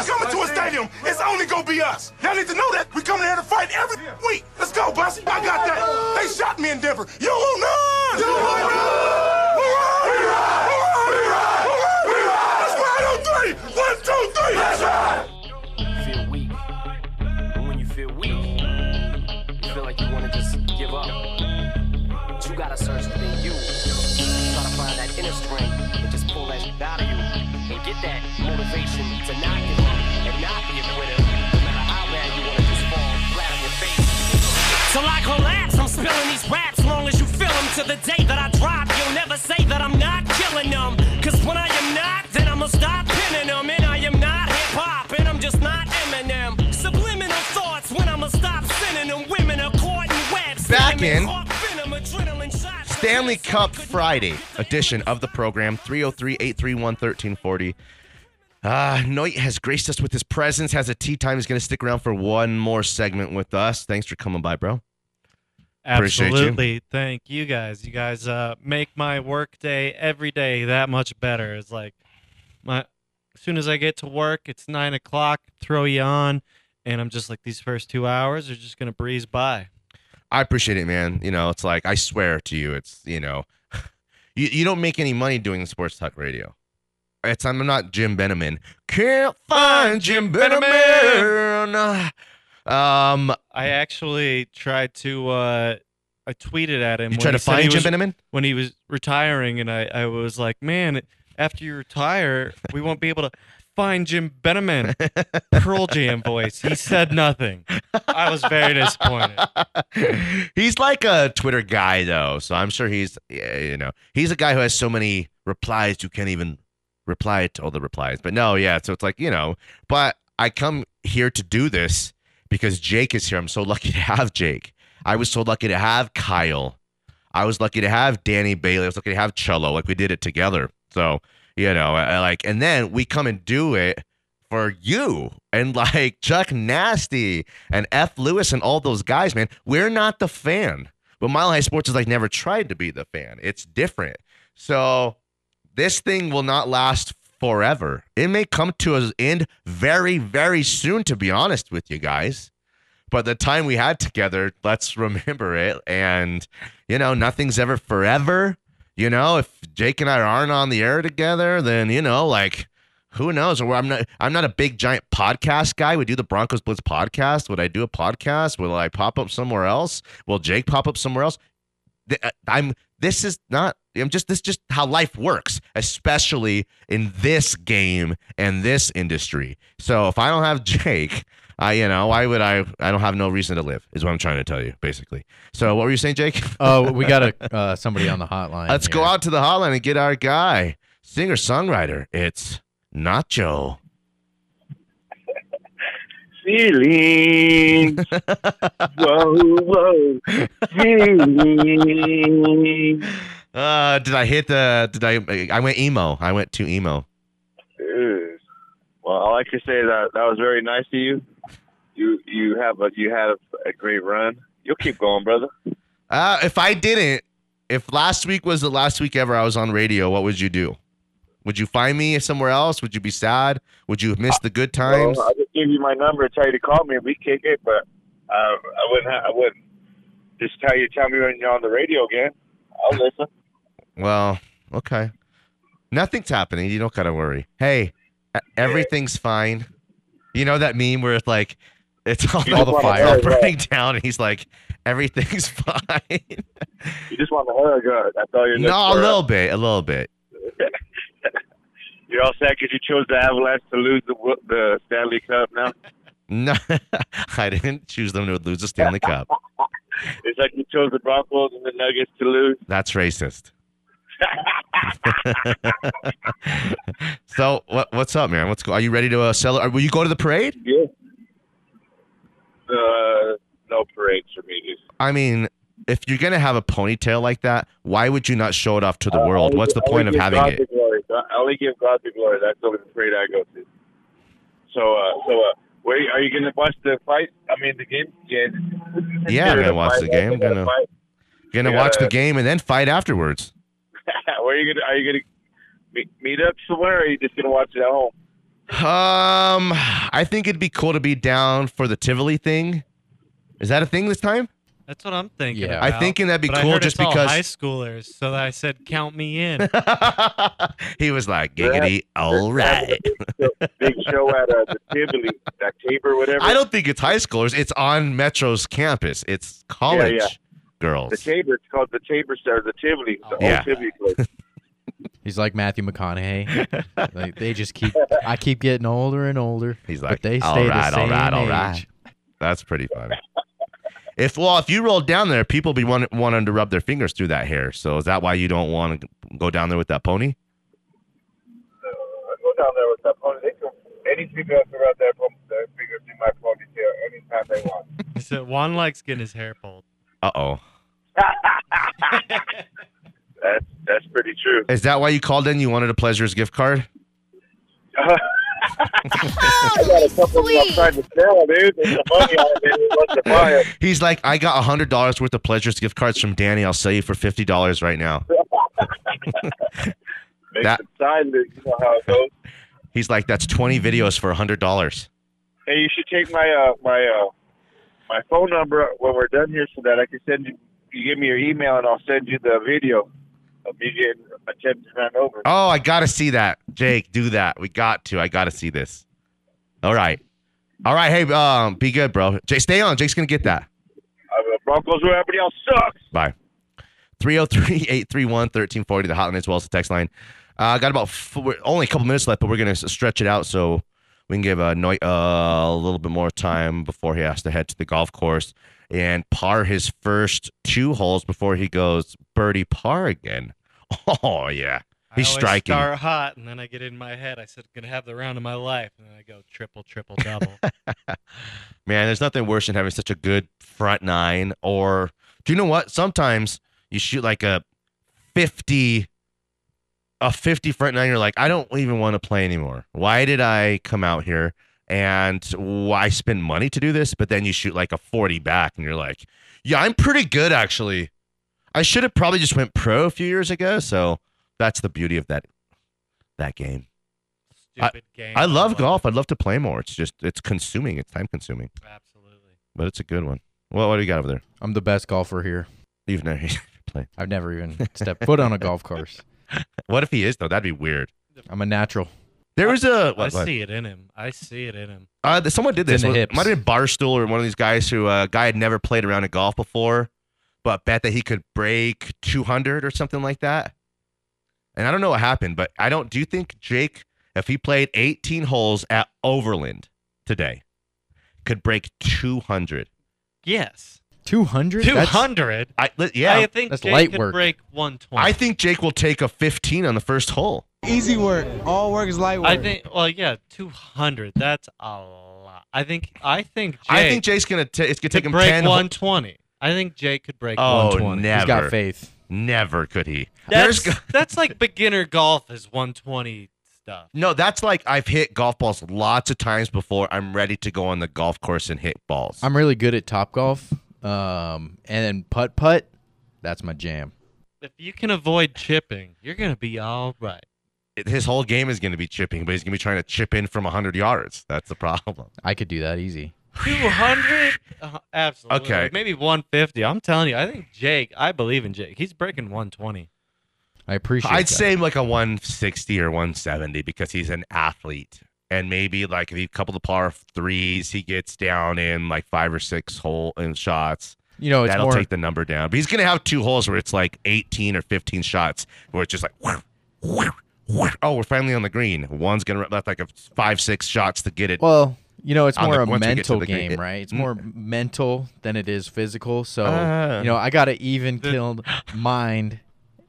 us. Coming to a stadium, it's only gonna be us. Y'all need to know that. We coming here to fight every week. Let's go, Bussy. I got that. They shot me in Denver. You want none? You want none? We ride! We ride! We ride! We ride! Let's ride on three. One, two, three. Let's ride! Get that motivation to not give up and not be a quitter. No matter how bad you want to just fall flat on your face. Till I collapse, I'm spilling these raps long as you feel them. To the day that I drop, you'll never say that I'm not killing them. Cause when I am not, then I'ma stop pinning them. And I am not hip hop, and I'm just not Eminem. Subliminal thoughts when I'ma stop sending them. Women are caught in webs. Back Venom, in. Stanley Cup Friday edition of the program 303 831 1340. Uh, Noit has graced us with his presence, has a tea time. He's going to stick around for one more segment with us. Thanks for coming by, bro. Appreciate you. Absolutely. Thank you guys. You guys uh, make my work day every day that much better. It's like my as soon as I get to work, it's nine o'clock, throw you on, and I'm just like these first two hours are just gonna breeze by. I appreciate it, man. You know, it's like, I swear to you, it's, you know, you, you don't make any money doing sports talk radio. It's, I'm not Jim Benemann. Can't find Jim Benemann. Um, I actually tried to uh I tweeted at him you he to find Jim was- when he was retiring and I, I was like, Man, after you retire, we won't be able to find Jim Benemann. Pearl Jam voice. He said nothing. I was very disappointed. he's like a Twitter guy though, so I'm sure he's you know he's a guy who has so many replies you can't even reply to all the replies. But no, yeah, so it's like you know. But I come here to do this because Jake is here. I'm so lucky to have Jake. I was so lucky to have Kyle. I was lucky to have Danny Bailey. I was lucky to have Cello. Like we did it together. So you know, like, and then we come and do it for you and like Chuck Nasty and F. Lewis and all those guys, man. We're not the fan. But Mile High Sports has like never tried to be the fan. It's different. So this thing will not last forever. It may come to an end very, very soon, to be honest with you guys. But the time we had together, let's remember it. And, you know, nothing's ever forever. You know, if Jake and I aren't on the air together, then, you know, like, who knows? Or I'm not I'm not a big giant podcast guy. We do the Broncos Blitz podcast. Would I do a podcast? Will I pop up somewhere else? Will Jake pop up somewhere else? Uh, I'm this is not I'm just this is just how life works, especially in this game and this industry. So if I don't have Jake, I you know, why would I I don't have no reason to live, is what I'm trying to tell you, basically. So what were you saying, Jake? Oh, we got a uh, somebody on the hotline. Let's go out to the hotline and get our guy, singer songwriter. It's Nacho. Feelings. whoa, whoa. Feelings. Uh, did I hit the? Did I? I went emo. I went to emo. Well, all I can say is that that was very nice of you. You you have a you had a, great run. You'll keep going, brother. Uh, if I didn't, if last week was the last week ever I was on radio, what would you do? Would you find me somewhere else? Would you be sad? Would you miss the good times? Well, I just give you my number and tell you to call me and we kick it, but uh, I wouldn't. Ha- I wouldn't just tell you. Tell me when you're on the radio again. I'll listen. Well, okay. Nothing's happening. You don't gotta worry. Hey, everything's fine. You know that meme where it's like it's all, all the fire burning down, and he's like, everything's fine. You just want to hug. Uh, that's all you're. no, a little bit, a little bit. You're all sad because you chose the Avalanche to lose the the Stanley Cup. Now No, I didn't choose them to lose the Stanley Cup. it's like you chose the Broncos and the Nuggets to lose. That's racist. so what what's up, man? What's go- are you ready to uh, celebrate? Will you go to the parade? Yeah. Uh, no parades for me. I mean, if you're gonna have a ponytail like that, why would you not show it off to the I world? only What's the point of having God it? I only give God the glory. That's the only parade I go to. So, uh, so, uh, where are you going to watch the fight? I mean, the game. Yeah, Yeah, I'm gonna watch the game. I'm gonna Fight. gonna watch the game and then fight afterwards. where are you going? to Are you to meet, meet up somewhere? Or are you just to watch it at home? Um, I think it'd be cool to be down for the Tivoli thing. Is that a thing this time? That's what I'm thinking. Yeah. I about. thinking that'd be But I cool heard just it's all because high schoolers. So I said, count me in. he was like giggity. All right. Big show at uh, the Tivoli, that Tabor, whatever. I don't think it's high schoolers. It's on Metro's campus. It's college yeah. girls. The Tabor. It's called the Tabor Star, the Tivoli, the Yeah. old Tivoli place. He's like Matthew McConaughey. like they just keep. I keep getting older and older. He's but like, they stay all the same right, all age. That's pretty funny. If well, if you roll down there, people be want, wanting to rub their fingers through that hair. So is that why you don't want to go down there with that pony? I go down there with that pony. They can, any female can rub their their fingers in my ponytail anytime they want. He said, Juan likes getting his hair pulled. Uh oh. That's that's pretty true. Is that why you called in? You wanted a Pleasures gift card? I got a couple of them trying to sell, dude. There's some money on it. Maybe wants to buy it. He's like, I got hundred dollars worth of Pleasures gift cards from Danny. I'll sell you for fifty dollars right now. Make That- some sign you know how it goes. He's like, that's twenty videos for hundred dollars. Hey, you should take my uh my uh my phone number when we're done here so that I can send you. You give me your email and I'll send you the video of me getting attempted to run over. Oh, I gotta see that. Jake, do that. We got to. I gotta see this. All right. All right. Hey, um, be good, bro. Jake, stay on. Jake's gonna get that. Uh, Broncos where everybody else sucks. Bye. 303-831-1340, the hotline as well as the text line. Uh, got about f- we're only a couple minutes left, but we're gonna stretch it out so we can give uh, Noy uh, a little bit more time before he has to head to the golf course and par his first two holes before he goes birdie par again. Oh yeah, He's I striking. start hot, and then I get in my head. I said, I'm "Gonna have the round of my life," and then I go triple, triple, double. Man, there's nothing worse than having such a good front nine. Or do you know what? Sometimes you shoot like a 50, a 50 front nine. You're like, I don't even want to play anymore. Why did I come out here and why spend money to do this? But then you shoot like a 40 back and you're like, yeah, I'm pretty good actually. I should have probably just went pro a few years ago. So that's the beauty of that that game. Stupid game. I love it. golf. I'd love to play more. It's just it's consuming. It's time consuming Absolutely. but it's a good one. Well, what do you got over there? I'm the best golfer here. You've never played. I've never even stepped foot on a golf course. What if he is though? That'd be weird. I'm a natural. There was a I what, what? see it in him. I see it in him. Uh, someone did this. It might have been Barstool or one of these guys who a uh, guy had never played around in golf before, but bet that he could break 200 or something like that. And I don't know what happened, but I don't. Do you think Jake, if he played 18 holes at Overland today, could break 200? Yes. 200. Two hundred. I li- yeah. I think That's Jake light could work. break one twenty. I think Jake will take a 15 on the first hole. Easy work. All work is light work. I think. Well, yeah, two hundred. That's a lot. I think. I think. Jake I think Jake's gonna. ta- it's gonna take him break 10 ho- one twenty. I think Jake could break Oh, one twenty. never. He's got faith. Never could he. That's There's- that's like beginner golf is one twenty stuff. no, that's like I've hit golf balls lots of times before. I'm ready to go on the golf course and hit balls. I'm really good at Topgolf. Um, and then putt putt. That's my jam. If you can avoid chipping, you're gonna be all right. His whole game is going to be chipping, but he's going to be trying to chip in from 100 yards. That's the problem. I could do that easy. Two hundred, uh, absolutely. Okay. maybe one fifty. I'm telling you, I think Jake. I believe in Jake. He's breaking one twenty. I appreciate. I'd that. say like a 160 or 170 because he's an athlete. And maybe like if he couple the par threes, he gets down in like five or six hole in shots. you know it's That'll more. take the number down. But he's gonna have two holes where it's like 18 or 15 shots, where it's just like, whoosh, whoosh, whoosh. oh, we're finally on the green. One's gonna left like a five, six shots to get it. well, you know it's more the- a once we get to mental the green. game, It- right? It's Mm. more mental than it is physical. So Ah. you know I got an even The- killed mind,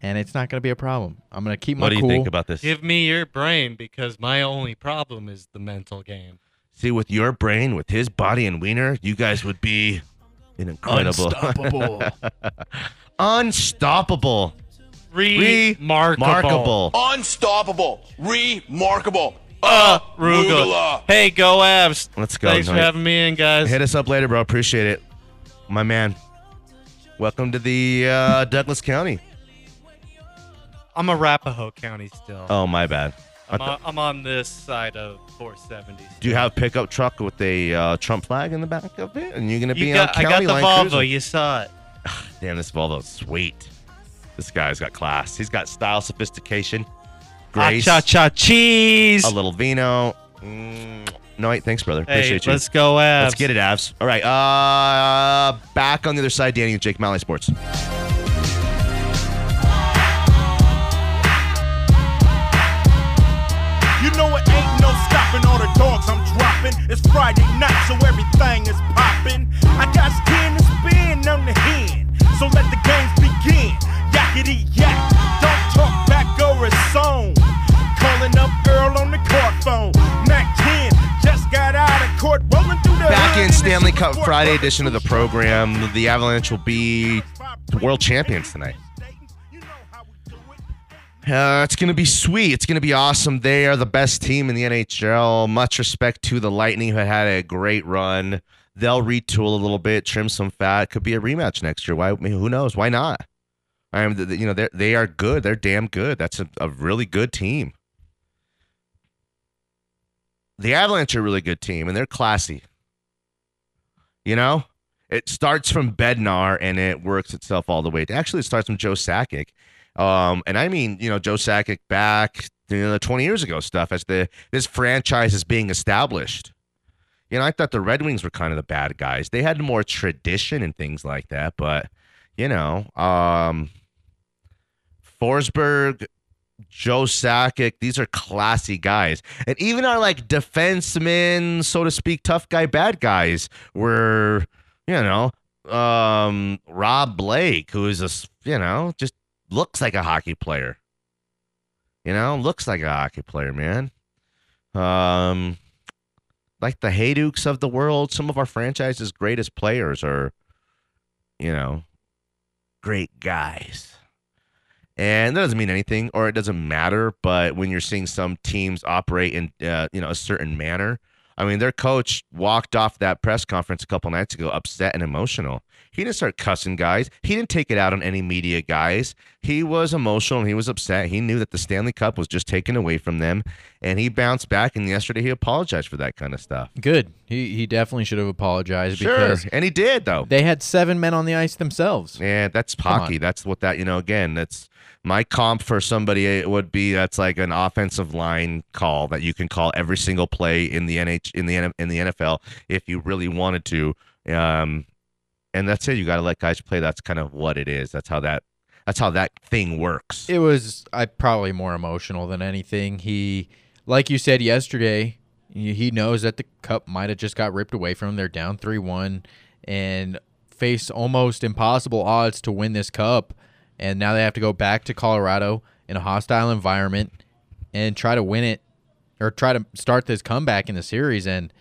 and it's not gonna be a problem. I'm gonna keep my cool. what do you cool. think about this? Give me your brain because my only problem is the mental game. See, with your brain, with his body and wiener, you guys would be an incredible, Unstoppable. unstoppable, Remarkable. remarkable. Unstoppable. Remarkable. Uh, Arugula. Arugula. Hey, go Avs. Let's go. Thanks for having me in, guys. Hit us up later, bro. Appreciate it, my man. Welcome to the uh, Douglas County. I'm Arapahoe County still. Oh, my bad. I'm th- on, I'm on this side of 470. Do you have a pickup truck with a uh, Trump flag in the back of it? And you're gonna be You on got, I got the line Volvo. cruising? You saw it. Damn, this Volvo's sweet. This guy's got class. He's got style, sophistication, grace, Cha cha cheese. a little vino. Mm, no, wait, thanks, brother. Hey, Appreciate you. let's go, Avs. Let's get it, Avs. All right. Uh, back on the other side, Danny and Jake Mile High Sports. You know it ain't no stopping all the dogs I'm dropping. It's Friday night, so everything is popping. I got skin to spin on the hand, so let the games begin. Yakety yak, don't talk back or a song. Calling up Earl on the court phone. Mac 10 just got out of court, rolling through the Back in Stanley Cup Friday edition of the program, the Avalanche will be the world champions tonight. Uh, it's going to be sweet. It's going to be awesome. They are the best team in the NHL. Much respect to the Lightning, who had a great run. They'll retool a little bit, trim some fat. Could be a rematch next year. Why? Who knows? Why not? I am. You know, they they are good. They're damn good. That's a, a really good team. The Avalanche are a really good team, and they're classy. You know, it starts from Bednar and it works itself all the way. To, actually, it starts from Joe Sakic. Um, and I mean, you know, Joe Sakic back you know, the 20 years ago stuff as the this franchise is being established. You know, I thought the Red Wings were kind of the bad guys. They had more tradition and things like that, but you know, um Forsberg, Joe Sakic, these are classy guys. And even our like defensemen, so to speak, tough guy, bad guys were, you know, um Rob Blake, who is a you know, just looks like a hockey player. You know, looks like a hockey player, man. Um like the Hejduks of the world, some of our franchise's greatest players are, you know, great guys. And that doesn't mean anything, or it doesn't matter. But when you're seeing some teams operate in, uh, you know, a certain manner, I mean, their coach walked off that press conference a couple nights ago upset and emotional. He didn't start cussing guys. He didn't take it out on any media guys. He was emotional and he was upset. He knew that the Stanley Cup was just taken away from them, and he bounced back. And yesterday, he apologized for that kind of stuff. Good. He he definitely should have apologized Sure, because and he did though. they had seven men on the ice themselves. Yeah, that's hockey. That's what that you know. Again, that's my comp for somebody would be that's like an offensive line call that you can call every single play in the NH in the N- in the NFL if you really wanted to. Um, and that's it. You got to let guys play. That's kind of what it is. That's how that that's how that thing works. It was I probably more emotional than anything. He, like you said yesterday, he knows that the cup might have just got ripped away from him. They're down three one, and face almost impossible odds to win this cup, and now they have to go back to Colorado in a hostile environment and try to win it, or try to start this comeback in the series, and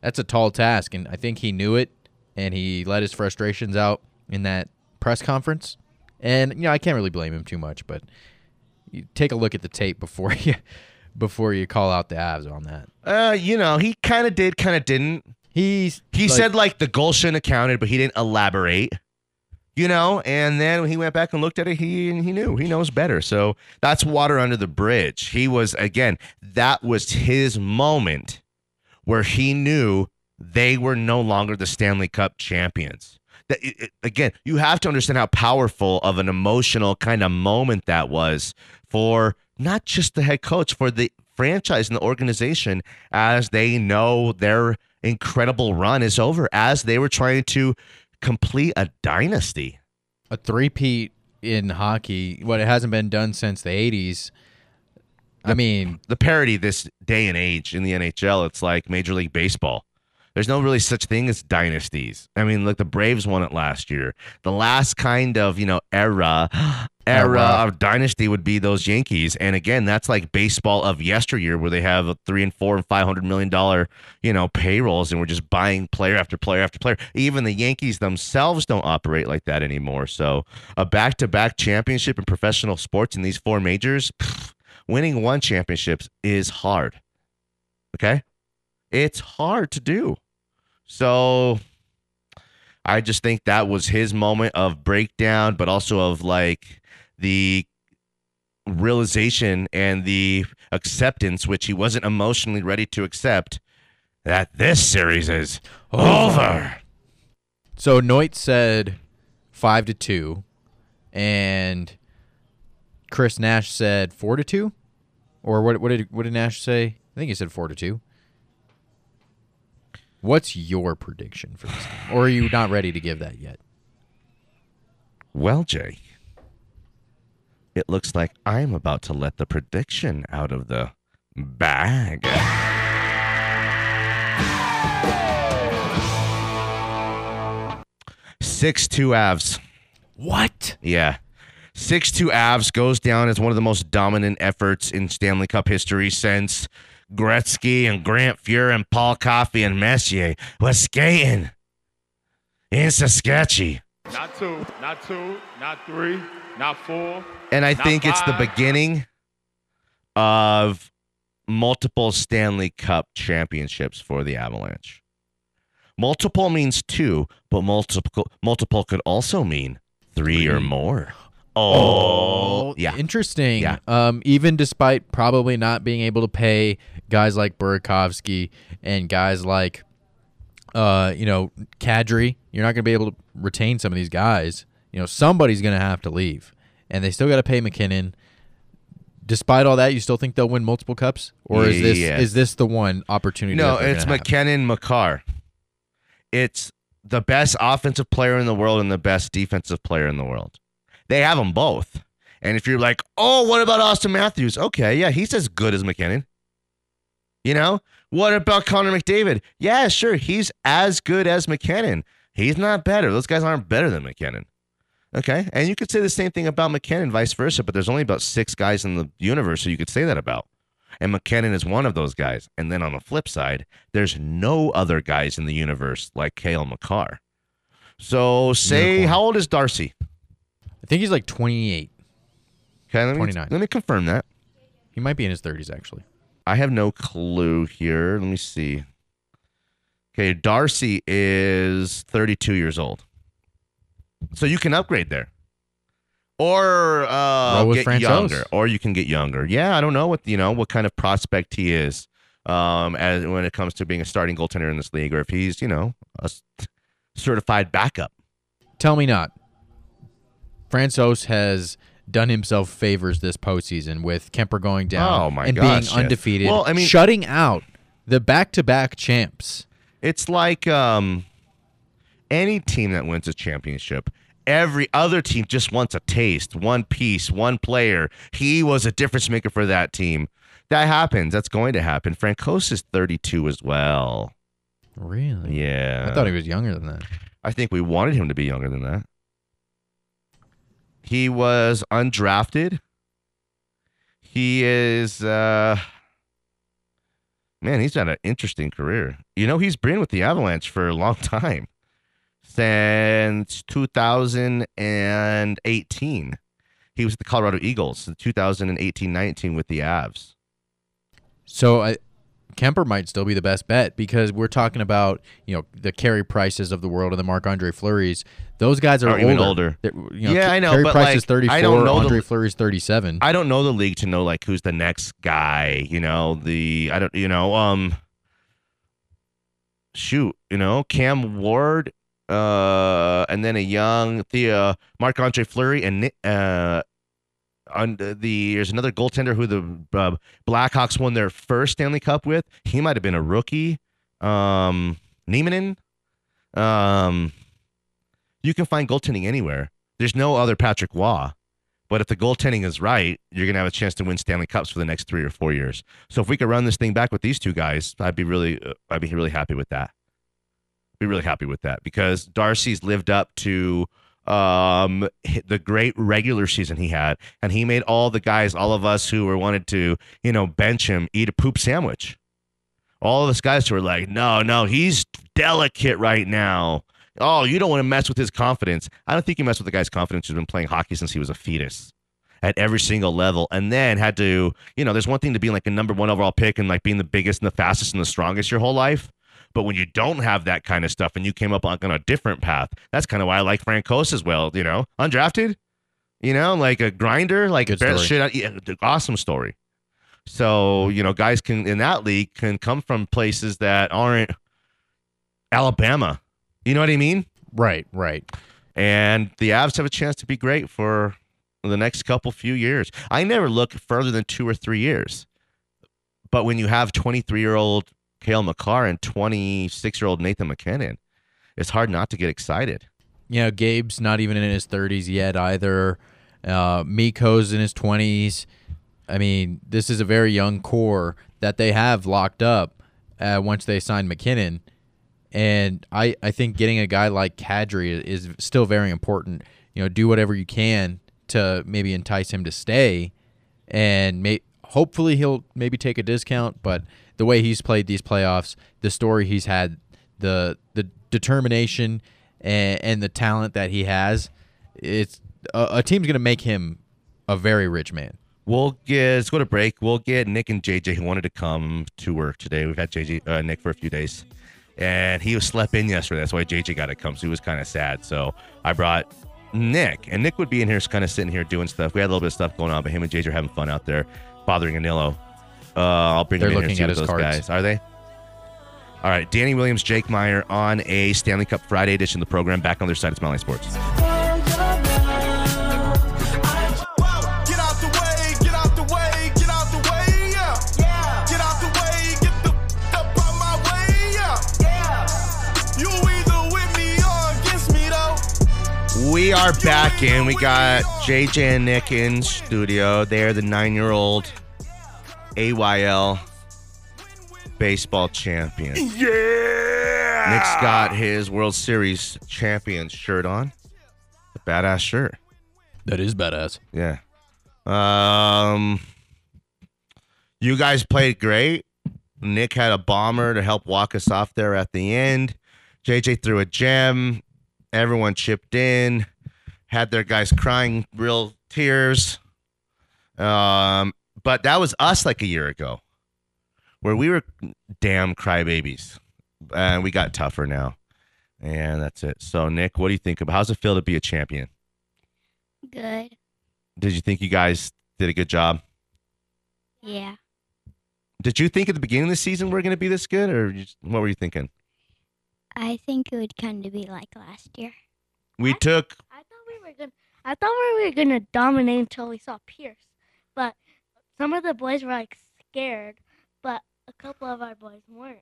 that's a tall task. And I think he knew it, and he let his frustrations out in that press conference. And you know, I can't really blame him too much, but you take a look at the tape before you before you call out the Avs on that. Uh, you know, he kind of did, kind of didn't. He's He like- said like the goal shouldn't have counted, but he didn't elaborate. You know, and then when he went back and looked at it, he he knew he knows better. So that's water under the bridge. He was again, that was his moment where he knew they were no longer the Stanley Cup champions. That it- it- again, you have to understand how powerful of an emotional kind of moment that was for not just the head coach, for the franchise and the organization as they know their incredible run is over, as they were trying to complete a dynasty. a three-peat in hockey. What it hasn't been done since the '80s. I mean, The parity this day and age in the NHL, it's like Major League Baseball. There's no really such thing as dynasties. I mean, look, the Braves won it last year. The last kind of, you know, era era of dynasty would be those Yankees. And again, that's like baseball of yesteryear where they have three and four and five hundred million dollar, you know, payrolls and we're just buying player after player after player. Even the Yankees themselves don't operate like that anymore. So a back to back championship in professional sports in these four majors, pff, winning one championship is hard. Okay? It's hard to do. So I just think that was his moment of breakdown, but also of like the realization and the acceptance, which he wasn't emotionally ready to accept, that this series is over. So Noit said five to two, and Chris Nash said four to two, or what? What did what did Nash say? I think he said four to two. What's your prediction for this? Game? Or are you not ready to give that yet? Well, Jay, it looks like I'm about to let the prediction out of the bag. 6 2 Avs. What? Yeah. 6 2 Avs goes down as one of the most dominant efforts in Stanley Cup history since Gretzky and Grant Fuhr and Paul Coffey and Messier was skating in Saskatchewan. Not two, not two, not three, not four. And I Not think it's the beginning of multiple Stanley Cup championships for the Avalanche. Multiple means two, but multiple multiple could also mean three, or more. Oh, yeah. Interesting. Yeah. Um, even despite probably not being able to pay guys like Burakovsky and guys like, uh, you know, Kadri, you're not going to be able to retain some of these guys. You know, somebody's going to have to leave, and they still got to pay MacKinnon. Despite all that, you still think they'll win multiple cups, or is this Yeah. is this the one opportunity? No, it's? MacKinnon Makar. It's the best offensive player in the world and the best defensive player in the world. They have them both. And if you're like, oh, what about Auston Matthews? Okay, yeah, he's as good as MacKinnon. You know, what about Connor McDavid? Yeah, sure, he's as good as MacKinnon. He's not better. Those guys aren't better than MacKinnon. Okay, and you could say the same thing about MacKinnon, vice versa. But there's only about six guys in the universe who you could say that about, and MacKinnon is one of those guys. And then on the flip side, there's no other guys in the universe like Cale Makar. So say, Unicorn. how old is Darcy? I think he's like 28. Okay, let me 29. let me confirm that. He might be in his 30s actually. I have no clue here. Let me see. Okay, Darcy is 32 years old. So you can upgrade there. Or uh get younger. Or you can get younger. Yeah, I don't know what you know what kind of prospect he is um as when it comes to being a starting goaltender in this league or if he's, you know, a certified backup. Tell me not. Francouz has done himself favors this postseason with Kuemper going down Oh, my and gosh, being yes. undefeated. Well, I mean- shutting out the back-to-back champs. It's like um, any team that wins a championship. Every other team just wants a taste, one piece, one player. He was a difference maker for that team. That happens. That's going to happen. Francouz is 32 as well. Really? Yeah. I thought he was younger than that. I think we wanted him to be younger than that. He was undrafted. He is uh man, he's had an interesting career. You know, he's been with the Avalanche for a long time. Since 2018. He was at the Colorado Eagles in 2018-19 with the Avs. So I, Kuemper might still be the best bet because we're talking about you know the Carey Prices of the world and the Marc Andre Fleuries. Those guys are Are older. even older. You know, Yeah, I know, Carey but, Price like, is 34. I don't know the- Andre Fleury's 37. I don't know the league to know like who's the next guy. You know the I don't you know um shoot you know Cam Ward uh and then a young Thea Marc Andre Fleury and uh on the there's another goaltender who the uh, Blackhawks won their first Stanley Cup with. He might have been a rookie. Um Niemanen. Um you can find goaltending anywhere. There's no other Patrick Roy. But if the goaltending is right, you're going to have a chance to win Stanley Cups for the next three or four years. So if we could run this thing back with these two guys, I'd be really, uh, I'd be really happy with that. Be really happy with that because Darcy's lived up to um the great regular season he had, and he made all the guys, all of us who were wanted to, you know, bench him, eat a poop sandwich. All of us guys who were like, no, no, he's delicate right now. Oh, you don't want to mess with his confidence. I don't think you mess with the guy's confidence who's been playing hockey since he was a fetus at every single level and then had to, you know, there's one thing to being like a number one overall pick and like being the biggest and the fastest and the strongest your whole life. But when you don't have that kind of stuff and you came up like on a different path, that's kind of why I like Francouz as well, you know, undrafted. You know, like a grinder, like Good bear story. shit. out- Yeah, awesome story. So you know, guys can in that league can come from places that aren't Alabama. You know what I mean? Right, right. And the Avs have a chance to be great for the next couple few years. I never look further than two or three years. But when you have 23 year old Cale Makar and 26 year old Nathan MacKinnon, it's hard not to get excited. You know, Gabe's not even in his 30s yet either. Uh, Mikko's in his 20s. I mean, this is a very young core that they have locked up uh, once they sign MacKinnon. And I, I think getting a guy like Kadri is still very important. You know, do whatever you can to maybe entice him to stay. And may, hopefully he'll maybe take a discount. But the way he's played these playoffs, the story he's had, the the determination and, and the talent that he has, it's a, a team's going to make him a very rich man. We'll get let's go to break. We'll get Nick and JJ who wanted to come to work today. We've had JJ uh, Nick for a few days, and he was slept in yesterday. That's why JJ got to come. So he was kind of sad. So I brought Nick, and Nick would be in here, just kind of sitting here doing stuff. We had a little bit of stuff going on, but him and JJ are having fun out there, bothering Anillo. Uh, I'll bring They're looking at his those cards. guys are they. All right, Danny Williams, Jake Meyer on a Stanley Cup Friday edition of the program. Back on their side of Smiling Sports. We are back in. We got JJ and Nick in studio. They're the nine-year-old AYL baseball champion. Yeah. Nick's got his World Series champion shirt on. A badass shirt. That is badass. Yeah. Um you guys played great. Nick had a bomber to help walk us off there at the end. JJ threw a gem. Everyone chipped in. Had their guys crying real tears. Um but that was us like a year ago. Where we were damn crybabies. And we got tougher now. And that's it. So Nick, what do you think about how's it feel to be a champion? Good. Did you think you guys did a good job? Yeah. Did you think at the beginning of the season we are going to be this good, or what were you thinking? I think it would kind of be like last year. We took I thought we were gonna. I thought we were gonna dominate until we saw Pierce, but some of the boys were like scared, but a couple of our boys weren't.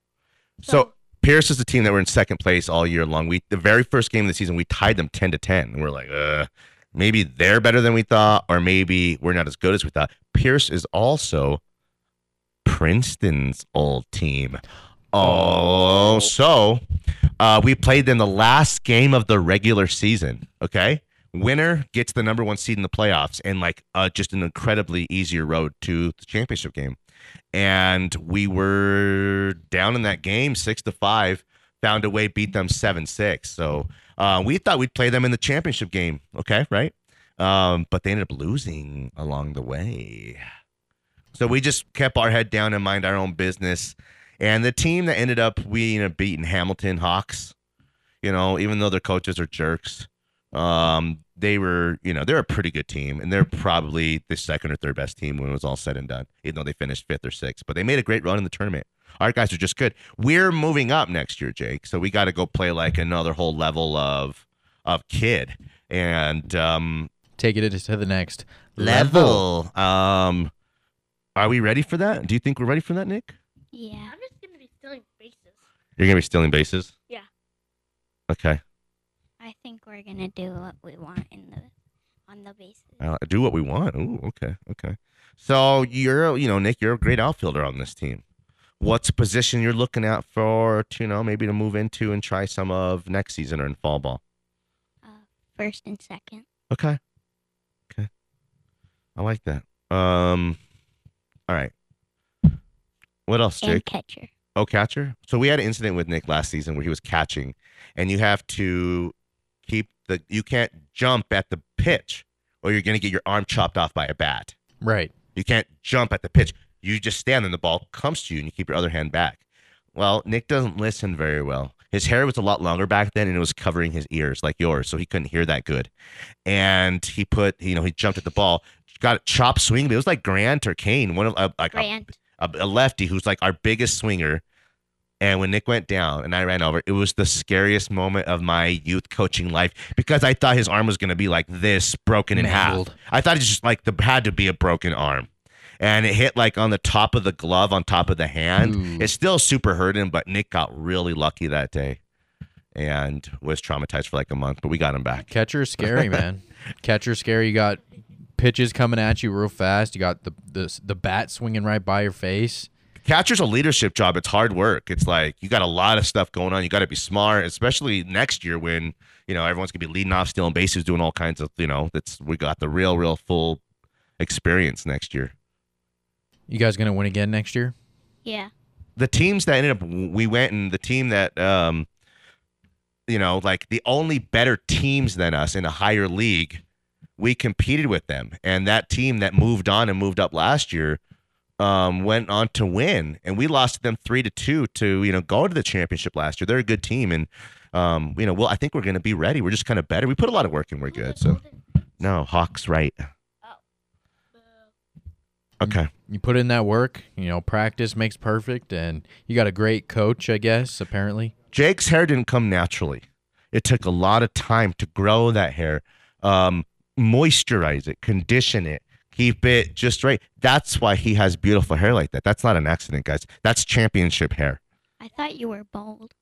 so, Pierce is the team that were in second place all year long. We the very first game of the season we tied them ten to ten, and we're like, uh, maybe they're better than we thought, or maybe we're not as good as we thought. Pierce is also Princeton's old team. Oh, so uh, we played them the last game of the regular season. Okay, winner gets the number one seed in the playoffs, and like uh, just an incredibly easier road to the championship game. And we were down in that game six to five. Found a way, beat them seven six. So uh, we thought we'd play them in the championship game. Okay, right? Um, but they ended up losing along the way. So we just kept our head down and mind our own business. And the team that ended up we beating Hamilton Hawks, you know, even though their coaches are jerks, um, they were you know they're a pretty good team, and they're probably the second or third best team when it was all said and done. Even though they finished fifth or sixth, but they made a great run in the tournament. Our guys are just good. We're moving up next year, Jake. So we got to go play like another whole level of of kid and um, Take it to the next level. Um, are we ready for that? Do you think we're ready for that, Nick? Yeah. I'm just gonna be stealing bases. You're gonna be stealing bases. Yeah. Okay. Think we're gonna do what we want in the on the bases. Uh, do what we want. Ooh, okay, okay. So you're, you know, Nick, you're a great outfielder on this team. What's a position you're looking at for, to, you know, maybe to move into and try some of next season or in fall ball? Uh, First and second. Okay. Okay. I like that. Um. All right. What else, And catcher. Oh, catcher. So we had an incident with Nick last season where he was catching, and you have to the. You can't jump at the pitch, or you're going to get your arm chopped off by a bat. Right. You can't jump at the pitch. You just stand and the ball comes to you, and you keep your other hand back. Well, Nick doesn't listen very well. his hair was a lot longer back then and it was covering his ears like yours, so he couldn't hear that good. And he put, you know, he jumped at the ball, got a chop swing, but it was like Grant or Kane, one of uh, like a, Grant. a, a lefty who's like our biggest swinger. And when Nick went down and I ran over, it was the scariest moment of my youth coaching life because I thought his arm was going to be like this, broken in Mangled. half. I thought it just like the had to be a broken arm, and it hit like on the top of the glove, on top of the hand. Ooh. It's still super hurting, but Nick got really lucky that day, and was traumatized for like a month. But we got him back. Catcher's scary, man. Catcher's scary. You got pitches coming at you real fast. You got the the the bat swinging right by your face. Catcher's a leadership job. It's hard work. It's like you got a lot of stuff going on. You got to be smart, especially next year when you know everyone's gonna be leading off, stealing bases, doing all kinds of you know. That's we got the real, real full experience next year. You guys gonna win again next year? Yeah. the teams that ended up we went and the team that um you know like the only better teams than us in a higher league we competed with them and that team that moved on and moved up last year um went on to win. And we lost them 3 to 2 to you know go to the championship last year. They're a good team. And um you know well I think we're going to be ready. We're just kind of better. We put a lot of work in. We're good. So no Hawks right. Okay. You put in that work. You know, practice makes perfect, and you got a great coach, I guess. Apparently, Jake's hair didn't come naturally. It took a lot of time to grow that hair, um, moisturize it, condition it, keep it just right. That's why he has beautiful hair like that. That's not an accident, guys. That's championship hair. I thought you were bald.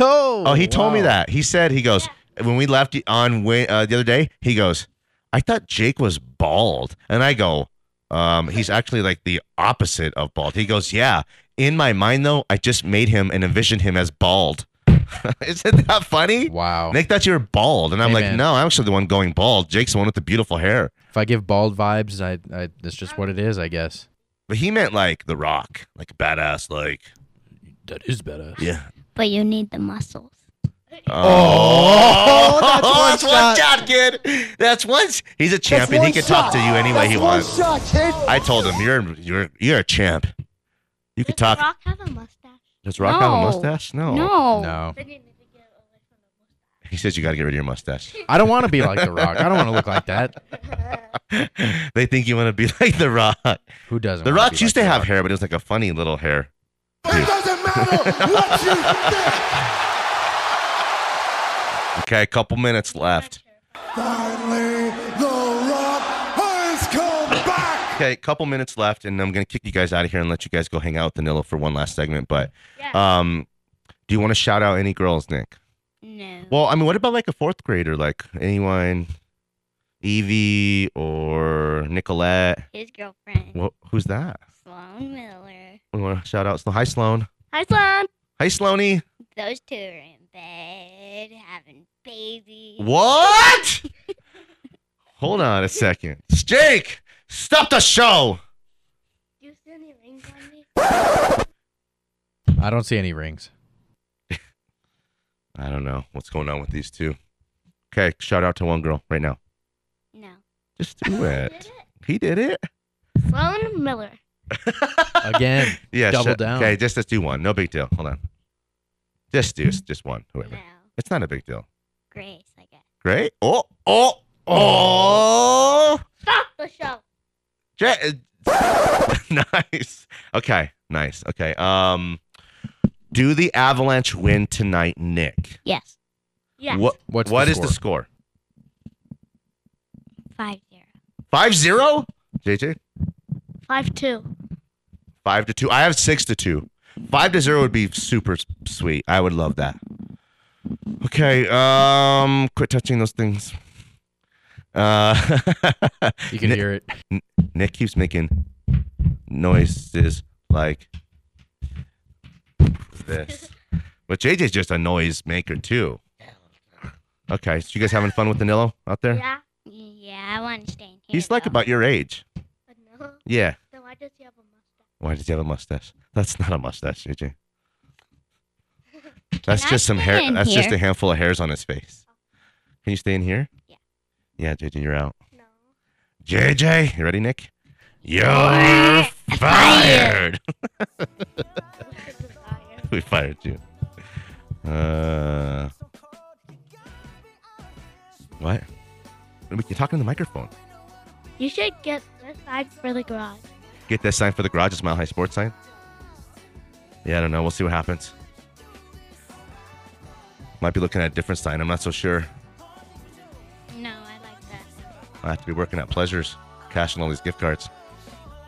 oh, Oh, he told me that. He said he goes when we left on uh, the other day. He goes, I thought Jake was bald, and I go, um, he's actually like the opposite of bald. He goes, yeah. In my mind, though, I just made him and envisioned him as bald. Isn't that funny? Wow. Nick thought you were bald, and I'm Hey, like, man. no, I'm actually the one going bald. Jake's the one with the beautiful hair. If I give bald vibes, I, I that's just what it is, I guess. But he meant like The Rock, like a badass, like That is badass. yeah. But you need the muscles. Oh, oh that's one one shot. shot, kid. That's one. s- He's a champion. He can talk to you any way he wants. I told him, you're you're you're a champ. You can talk. The Rock have a mustache? Does Rock have a mustache? No. No. No, Then you need to get away from the He says you got to get rid of your mustache. I don't want to be like The Rock. I don't want to look like that. they think you want to be like The Rock. Who doesn't? The wanna Rock used like to have Rock? hair, but it was like a funny little hair. It doesn't matter what you think. Okay, a couple minutes left. Finally, The Rock has come back. Okay, a couple minutes left, and I'm gonna kick you guys out of here and let you guys go hang out with Danilo for one last segment. But Yeah. um, do you want to shout out any girls, Nick? No. Well, I mean, what about like a fourth grader, like anyone, Evie or Nicolette? His girlfriend, What? Who's that? Sloan Miller. We want to shout out. So, hi, Sloan. Hi, Sloan. Hi, Sloanie. Those two are in bed having babies. What? Hold on a second, Jake. Stop the show. Do you see any rings on me? I don't see any rings. I don't know what's going on with these two. Okay, shout out to one girl right now. No. Just do it. He did it. Sloan Miller. Again, Yeah, double sh- down. Okay, just let's do one. No big deal. Hold on. Just do just one. Whoever. No. It's not a big deal. Grace, I guess. Great. Oh, oh, oh. Stop the show. Ja- nice. Okay, nice. Okay. Um, do the Avalanche win tonight, Nick? Yes. Yes. What? What's what the is the score? Five zero. Five zero. JJ. Five two. Five to two. I have six to two. Five to zero would be super sweet. I would love that. Okay. Um. Quit touching those things. Uh. You can Nick, hear it. Nick keeps making noises like this. But JJ's just a noise maker too. Okay, so you guys having fun with Danilo out there? Yeah. Yeah, I want to stay in here. He's like though. about your age. But no. Yeah. Then why does he have a mustache? Why does he have a mustache? That's not a mustache, JJ. That's I just some hair. That's just a handful of hairs on his face. Oh. Can you stay in here? Yeah. Yeah, JJ, you're out. No. JJ, you ready, Nick? You're Fired. we fired you. Uh, what? You're talking to the microphone. You should get this sign for the garage. Get this sign for the garage, a Mile High Sports sign. Yeah, I don't know. We'll see what happens. Might be looking at a different sign. I'm not so sure. No, I like that. I have to be working at Pleasures, cashing all these gift cards.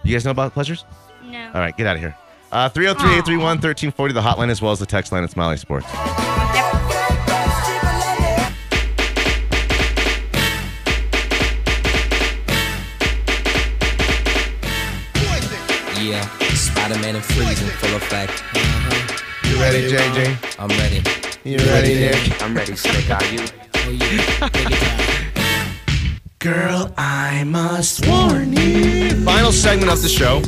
You guys know about Pleasures? No. All right, get out of here. Uh, 303 831 1340, the hotline as well as the text line. It's Mile High Sports. Yeah, Spider Man and Freeze in full effect. You ready, JJ? I'm ready. You ready, Nick? I'm ready, Slick. Are you? Girl, I must warn you. Final segment of the show.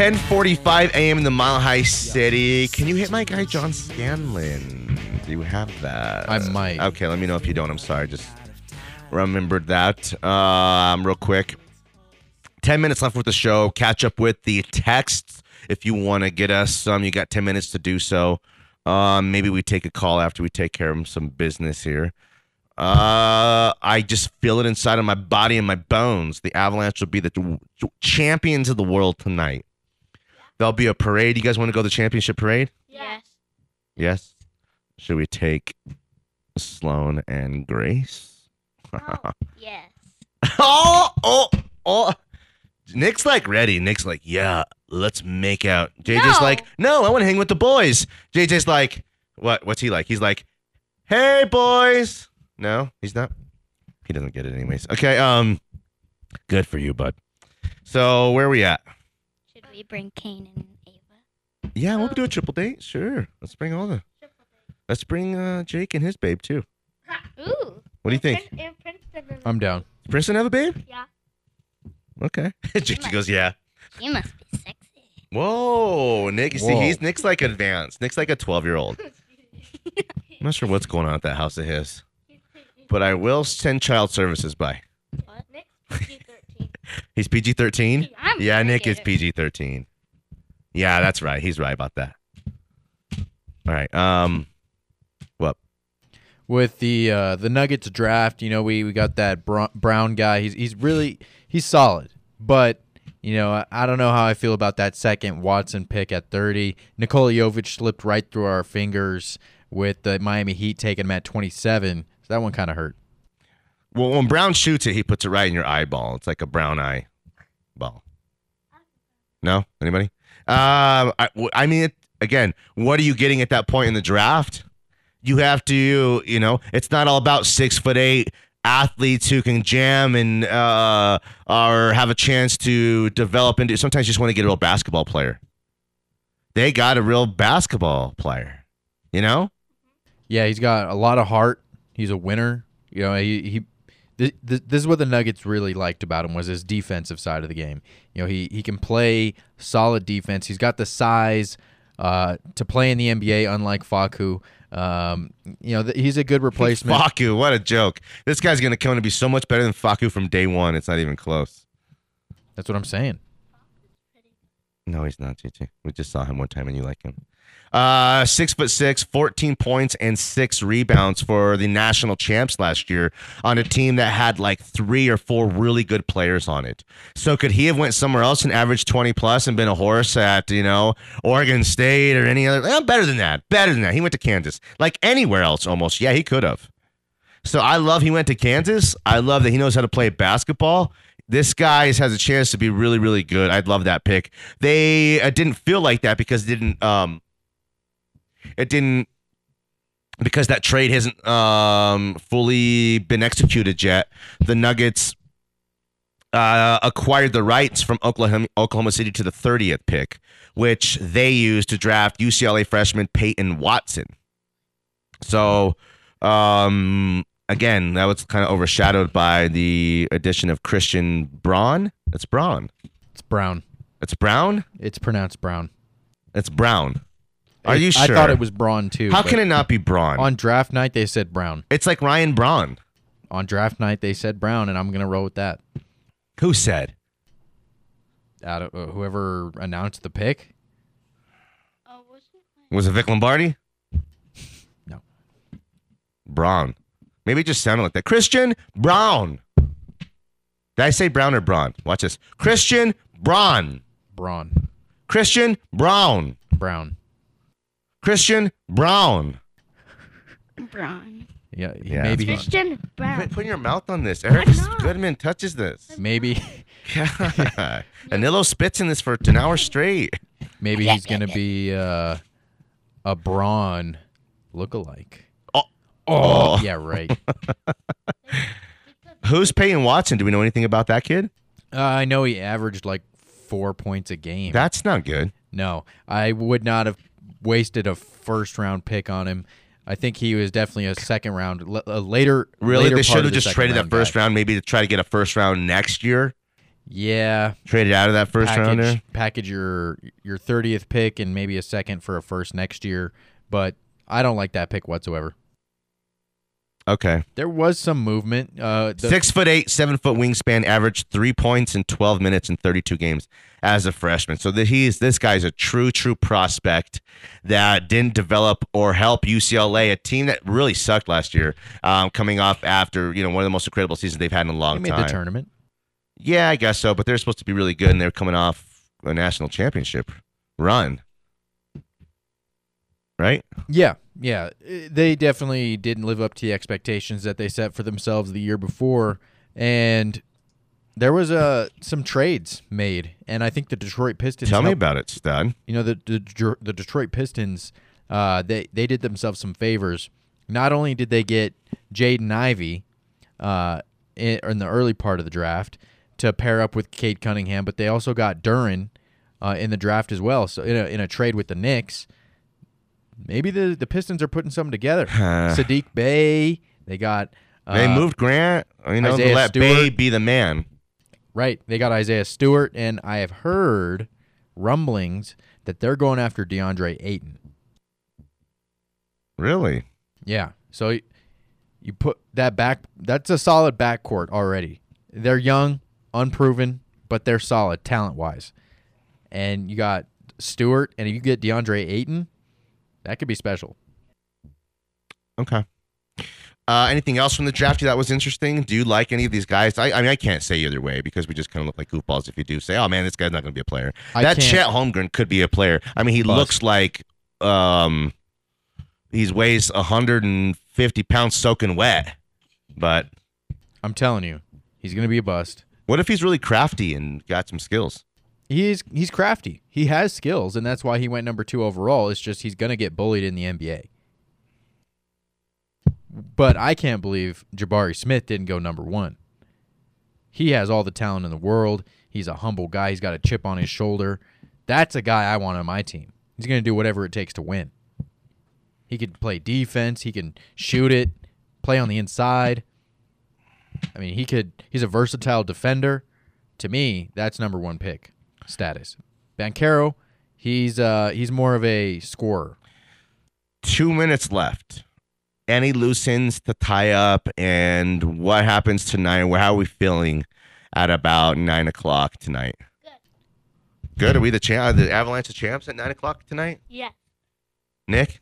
It's 10:45 a.m. in the Mile High City. Can you hit my guy John Scanlon? Do you have that? I might. Okay, let me know if you don't. I'm sorry. Just remembered that. Um, real quick. 10 minutes left with the show. Catch up with the texts if you want to get us some. You got 10 minutes to do so. Um, maybe we take a call after we take care of some business here. Uh, I just feel it inside of my body and my bones. The Avalanche will be the champions of the world tonight. There'll be a parade. You guys want to go to the championship parade? Yes. Yes. Should we take Sloan and Grace? Yes. oh, oh, oh. Nick's like ready. Nick's like, yeah, let's make out. JJ's No. like, no, I want to hang with the boys. JJ's like, what? What's he like? He's like, hey, boys. No, he's not. He doesn't get it anyways. Okay, um, good for you, bud. So where are we at? Should we bring Kane and Ava? Yeah, we'll do a triple date. Sure. Let's bring all the. Let's bring uh, Jake and his babe too. Ooh. What do you think? And Princeton is- I'm down. Does Princeton have a babe? Yeah. Okay. JJ goes, yeah. She must be sexy. Whoa, Nick. You see, he's Nick's like advanced. Nick's like a 12 year old. I'm not sure what's going on at that house of his, but I will send child services by. What? Nick's PG-13. He's PG 13? I'm Yeah, Nick is. PG 13. Yeah, that's right. He's right about that. All right. Um, what? with the uh, the Nuggets draft, you know, we, we got that Brown guy. He's he's really he's solid, but you know, I, I don't know how I feel about that second Watson pick at 30. Nikola Jovic slipped right through our fingers with the Miami Heat taking him at 27. So that one kind of hurt. Well, when Brown shoots it, he puts it right in your eyeball. It's like a brown eye ball. No? Anybody? Um, I, I mean, it, again, what are you getting at that point in the draft? You have to, you know, it's not all about six foot eight athletes who can jam and uh, or have a chance to develop into. Sometimes you just want to get a real basketball player. They got a real basketball player, you know. Yeah, he's got a lot of heart. He's a winner. You know, he he. This, this is what the Nuggets really liked about him was his defensive side of the game. You know, he he can play solid defense. He's got the size uh, to play in the NBA, unlike Facu. Um, you know, th- he's a good replacement. Facu, what a joke! This guy's gonna come to be so much better than Facu from day one. It's not even close. That's what I'm saying. No, he's not, JJ. We just saw him one time and you like him. Uh, six foot six, 14 points and six rebounds for the national champs last year on a team that had like three or four really good players on it. So could he have went somewhere else and averaged 20 plus and been a horse at, you know, Oregon State or any other? Eh, better than that. Better than that. He went to Kansas. Like anywhere else almost. Yeah, he could have. So I love he went to Kansas. I love that he knows how to play basketball. This guy has a chance to be really, really good. I'd love that pick. They uh, didn't feel like that because it didn't. Um, it didn't because that trade hasn't um, fully been executed yet. The Nuggets uh, acquired the rights from Oklahoma, Oklahoma City to the 30th pick, which they used to draft UCLA freshman Peyton Watson. So, um, again, that was kind of overshadowed by the addition of Christian Braun. It's Braun. It's Brown. It's Brown. It's pronounced Brown. It's Brown. Are you sure? I thought it was Braun too. How can it not be Braun? On draft night, they said Brown. It's like Ryan Braun. On draft night, they said Brown, and I'm gonna roll with that. Who said? Out of, uh, whoever announced the pick. Was it Vic Lombardi? No. Braun. Maybe it just sounded like that. Christian Brown. Did I say Brown or Braun? Watch this. Christian Braun. Braun. Christian Brown. Brown. Christian Brown. Braun. Yeah, Yeah, maybe Christian Brown. Put, putting your mouth on this. Eric Goodman touches this. maybe God. Anillo spits in this for an hour straight. maybe he's gonna be uh, a Braun lookalike. Oh. Yeah, right. Who's Peyton Watson? Do we know anything about that kid? Uh, I know he averaged like four points a game. That's not good. No, I would not have wasted a first round pick on him. I think he was definitely a second round, l- a later. Really? later They should have the just traded that first guy. round, maybe to try to get a first round next year. Yeah, Traded out of that first package, rounder. package your your thirtieth pick and maybe a second for a first next year. But I don't like that pick whatsoever. Okay. There was some movement. Uh, the, Six foot eight, seven foot wingspan, averaged three points in 12 minutes in 32 games as a freshman. So that he's this guy's a true, true prospect that didn't develop or help UCLA, a team that really sucked last year, um, coming off after you know one of the most incredible seasons they've had in a long made time. the tournament. Yeah, I guess so. But they're supposed to be really good, and they're coming off a national championship run, right? Yeah, yeah. They definitely didn't live up to the expectations that they set for themselves the year before, and there was uh, some trades made, and I think the Detroit Pistons. Tell me about it, stud. You know the the, the Detroit Pistons. Uh, they they did themselves some favors. Not only did they get Jaden Ivey, uh, in, in the early part of the draft to pair up with Cade Cunningham, but they also got Duren uh, in the draft as well. So in a in a trade with the Knicks, maybe the the Pistons are putting something together. Saddiq Bey, they got. Uh, they moved Grant, you know, to Isaiah let Bey be the man. Right. They got Isaiah Stewart, and I have heard rumblings that they're going after DeAndre Ayton. Really? Yeah. So you put that back. That's a solid backcourt already. They're young, unproven, but they're solid talent wise. And you got Stewart, and if you get DeAndre Ayton, that could be special. Okay. Uh, anything else from the draft that was interesting? Do you like any of these guys? I, I mean, I can't say either way because we just kind of look like goofballs if you do say, "Oh man, this guy's not going to be a player." I that can't- Chet Holmgren could be a player. I mean, he Bust. looks like um, he weighs 150 pounds soaking wet. But I'm telling you, he's going to be a bust. what if he's really crafty and got some skills? He's he's crafty. He has skills, and that's why he went number two overall. It's just he's to get bullied in the NBA. But I can't believe Jabari Smith didn't go number one. He has all the talent in the world. He's a humble guy. He's got a chip on his shoulder. That's a guy I want on my team. He's to do whatever it takes to win. He could play defense. He can shoot it, play on the inside. I mean, he could. He's a versatile defender. To me, that's number one pick status. Banchero, he's uh he's more of a scorer. Two minutes left. Any loose ends to tie up, and what happens tonight? How are we feeling at about nine o'clock tonight? Good. Good. Are we the champ? The Avalanche the champs at nine o'clock tonight? Yeah. Nick,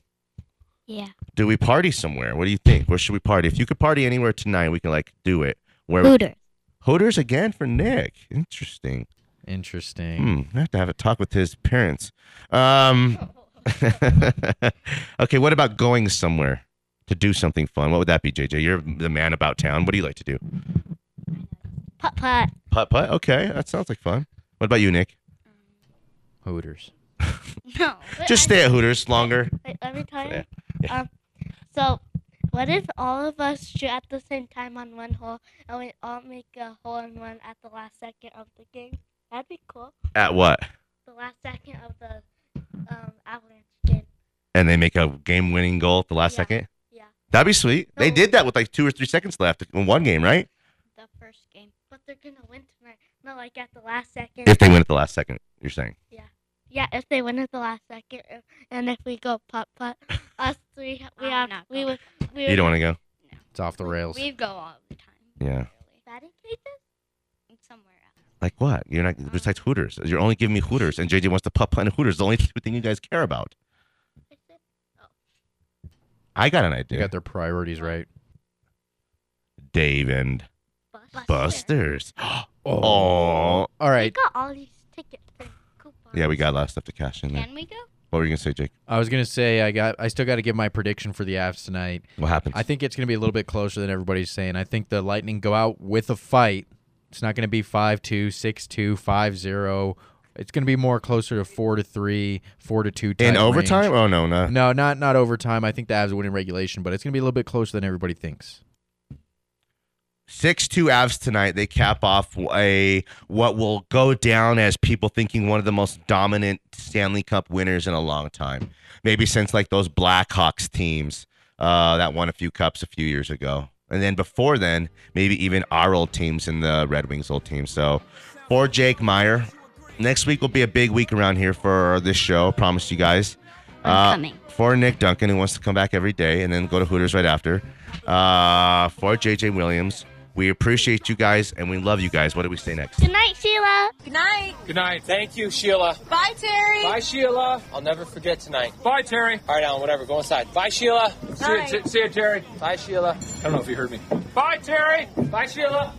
Yeah. do we party somewhere? What do you think? Where should we party? If you could party anywhere tonight, we can like do it. Where? Hooters. Hooters again for Nick. Interesting. Interesting. Hmm. I have to have a talk with his parents. Um. okay. What about going somewhere to do something fun? What would that be, JJ? You're the man about town. What do you like to do? Putt putt. Putt putt. Okay, that sounds like fun. What about you, Nick? Hooters. No. Just stay at Hooters longer. Wait, let me tell you. Yeah. Um, so, what if all of us shoot at the same time on one hole, and we all make a hole in one at the last second of the game? That'd be cool. At what? The last second of the um, Avalanche game. And they make a game-winning goal at the last Yeah. second. Yeah. That'd be sweet. They did that with like two or three seconds left in one game, right? The first game. But they're gonna win tonight. Not like at the last second. If they win at the last second, you're saying. yeah, Yeah, if they win at the last second, and if we go putt putt, us three, we I'm have not we would. We would, You don't want to go. No. It's off the rails. We go all the time. Yeah. Really. batting cages. Somewhere else. Like what? You're not besides Hooters. You're only giving me Hooters, and JJ wants to putt putt in Hooters. The only two thing you guys care about. Oh. I got an They idea. got their priorities right. Dave and Buster's. oh. all right. We got all these tickets and coupons. Yeah, we got a lot of stuff to cash in there. Can we go? What were you gonna say, Jake? I was gonna say I got. I still got to give my prediction for the Avs tonight. What happens? I think it's gonna be a little bit closer than everybody's saying. I think the Lightning go out with a fight. It's not gonna be 5-2, 6-2, 5-0. It's gonna be more closer to four to three, four to two. in type overtime? range. Oh no, no. No, not not overtime. I think the Avs win in regulation, but it's gonna be a little bit closer than everybody thinks. Six two Avs tonight. They cap off a what will go down as people thinking one of the most dominant Stanley Cup winners in a long time. Maybe since like those Blackhawks teams uh, that won a few cups a few years ago, and then before then, maybe even our old teams and the Red Wings old team. So for Jake Meyer, next week will be a big week around here for this show. Promise you guys. I'm Uh, coming. For Nick Duncan, who wants to come back every day and then go to Hooters right after. Uh, for JJ Williams, we appreciate you guys and we love you guys. What do we say next? Good night, Sheila. Good night. Good night. Thank you, Sheila. Bye, Terry. Bye, Sheila. I'll never forget tonight. Bye, Terry. All right, Alan, whatever. Go inside. Bye, Sheila. See you, Bye. see, see you, Terry. Bye, Sheila. I don't know if you heard me. Bye, Terry. Bye, Sheila.